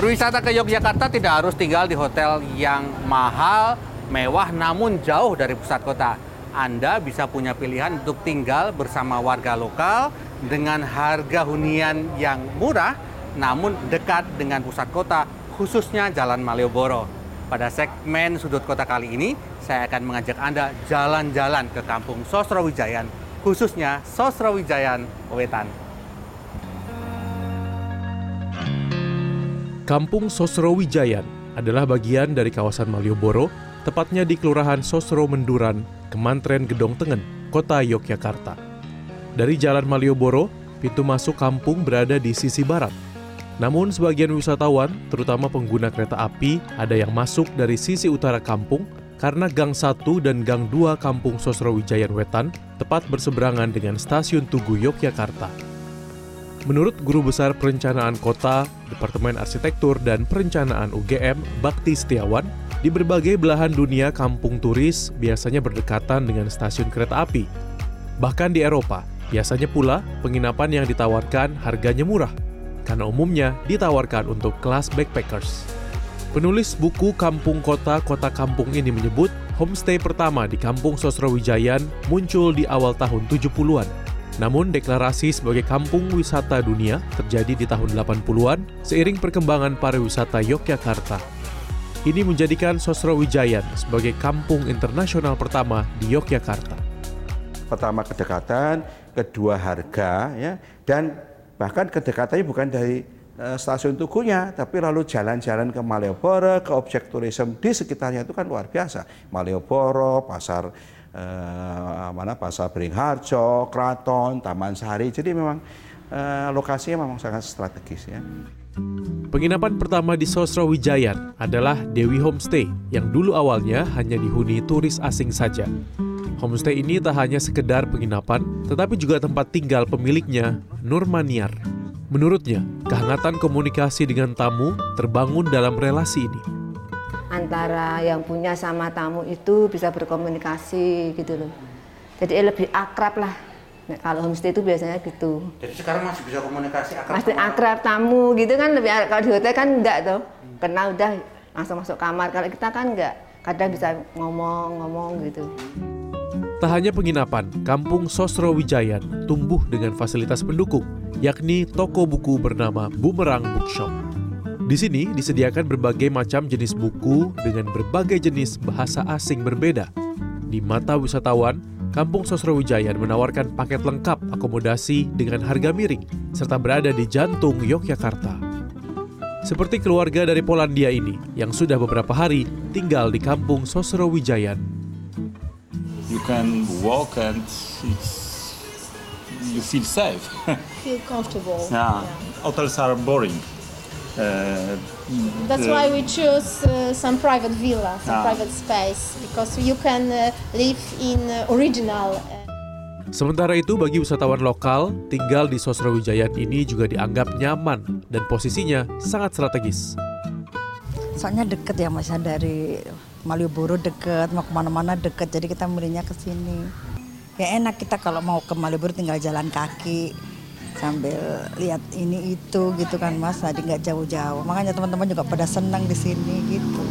Berwisata ke Yogyakarta tidak harus tinggal di hotel yang mahal, mewah, namun jauh dari pusat kota. Anda bisa punya pilihan untuk tinggal bersama warga lokal dengan harga hunian yang murah, namun dekat dengan pusat kota, khususnya Jalan Malioboro. Pada segmen Sudut Kota kali ini, saya akan mengajak Anda jalan-jalan ke kampung Sosrawijayan, khususnya Sosrawijayan Wetan. Kampung Sosrawijayan adalah bagian dari kawasan Malioboro, tepatnya di Kelurahan Sosro Menduran, Kemantren Gedong Tengen, Kota Yogyakarta. Dari Jalan Malioboro, pintu masuk kampung berada di sisi barat. Namun sebagian wisatawan, terutama pengguna kereta api, ada yang masuk dari sisi utara kampung karena Gang 1 dan Gang 2 Kampung Sosrawijayan Wetan tepat berseberangan dengan Stasiun Tugu Yogyakarta. Menurut Guru Besar Perencanaan Kota, Departemen Arsitektur dan Perencanaan UGM, Bakti Setiawan, di berbagai belahan dunia kampung turis biasanya berdekatan dengan stasiun kereta api. Bahkan di Eropa, biasanya pula penginapan yang ditawarkan harganya murah, karena umumnya ditawarkan untuk kelas backpackers. Penulis buku Kampung Kota, Kota Kampung ini menyebut homestay pertama di Kampung Sosrawijayan muncul di awal tahun 70-an namun deklarasi sebagai kampung wisata dunia terjadi di tahun 80-an seiring perkembangan pariwisata Yogyakarta. Ini menjadikan Sosrawijayan sebagai kampung internasional pertama di Yogyakarta. Pertama kedekatan, kedua harga, ya, dan bahkan kedekatannya bukan dari stasiun Tugunya, tapi lalu jalan-jalan ke Malioboro, ke objek turisme di sekitarnya itu kan luar biasa. Malioboro, pasar eh, mana Pasar Beringharjo, Kraton, Taman Sari. Jadi memang eh, lokasinya memang sangat strategis ya. Penginapan pertama di Sosrawijayan adalah Dewi Homestay yang dulu awalnya hanya dihuni turis asing saja. Homestay ini tak hanya sekedar penginapan, tetapi juga tempat tinggal pemiliknya, Nurmaniar. Menurutnya, kehangatan komunikasi dengan tamu terbangun dalam relasi ini antara yang punya sama tamu itu bisa berkomunikasi gitu loh. Jadi lebih akrab lah. Nah, kalau homestay itu biasanya gitu. Jadi sekarang masih bisa komunikasi akrab. Masih akrab tamu gitu kan lebih kalau di hotel kan enggak tuh. Kenal udah langsung masuk kamar. Kalau kita kan enggak. Kadang bisa ngomong-ngomong gitu. Tak hanya penginapan, Kampung Sosrawijayan tumbuh dengan fasilitas pendukung, yakni toko buku bernama Bumerang Bookshop. Di sini disediakan berbagai macam jenis buku dengan berbagai jenis bahasa asing berbeda. Di mata wisatawan, Kampung Sosrawijayan menawarkan paket lengkap akomodasi dengan harga miring, serta berada di jantung Yogyakarta. Seperti keluarga dari Polandia ini yang sudah beberapa hari tinggal di Kampung Sosrawijayan. You can walk and it's, you feel safe. feel comfortable. yeah. Hotels are boring. Uh, That's the- why we choose uh, some private villa, some Ah. private space, because you can uh, live in uh, original. uh, Sementara itu bagi wisatawan lokal, tinggal di Sosrawijayan ini juga dianggap nyaman dan posisinya sangat strategis. Soalnya deket ya mas ya dari Malioboro deket, mau ke mana-mana deket, jadi kita milihnya ke sini. Ya enak kita kalau mau ke Malioboro tinggal jalan kaki sambil lihat ini itu gitu kan mas, jadi nggak jauh-jauh. Makanya teman-teman juga pada senang di sini gitu.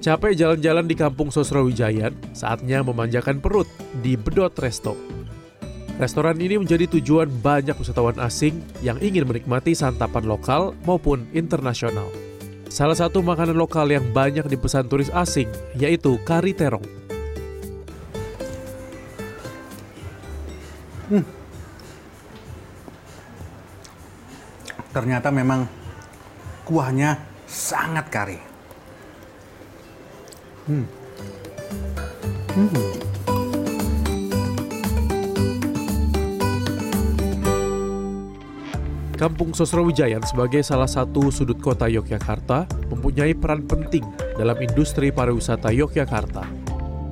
Capek jalan-jalan di kampung Sosrawijayan, saatnya memanjakan perut di Bedot Resto. Restoran ini menjadi tujuan banyak wisatawan asing yang ingin menikmati santapan lokal maupun internasional. Salah satu makanan lokal yang banyak dipesan turis asing yaitu kari terong. Ternyata memang kuahnya sangat kari. Kampung Sosrawijayan sebagai salah satu sudut kota Yogyakarta mempunyai peran penting dalam industri pariwisata Yogyakarta.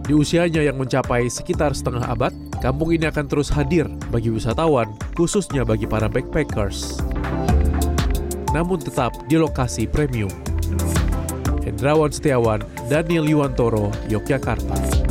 Di usianya yang mencapai sekitar setengah abad, kampung ini akan terus hadir bagi wisatawan, khususnya bagi para backpackers. Namun tetap di lokasi premium. Hendrawan Setiawan, Daniel Yuwantoro, Yogyakarta.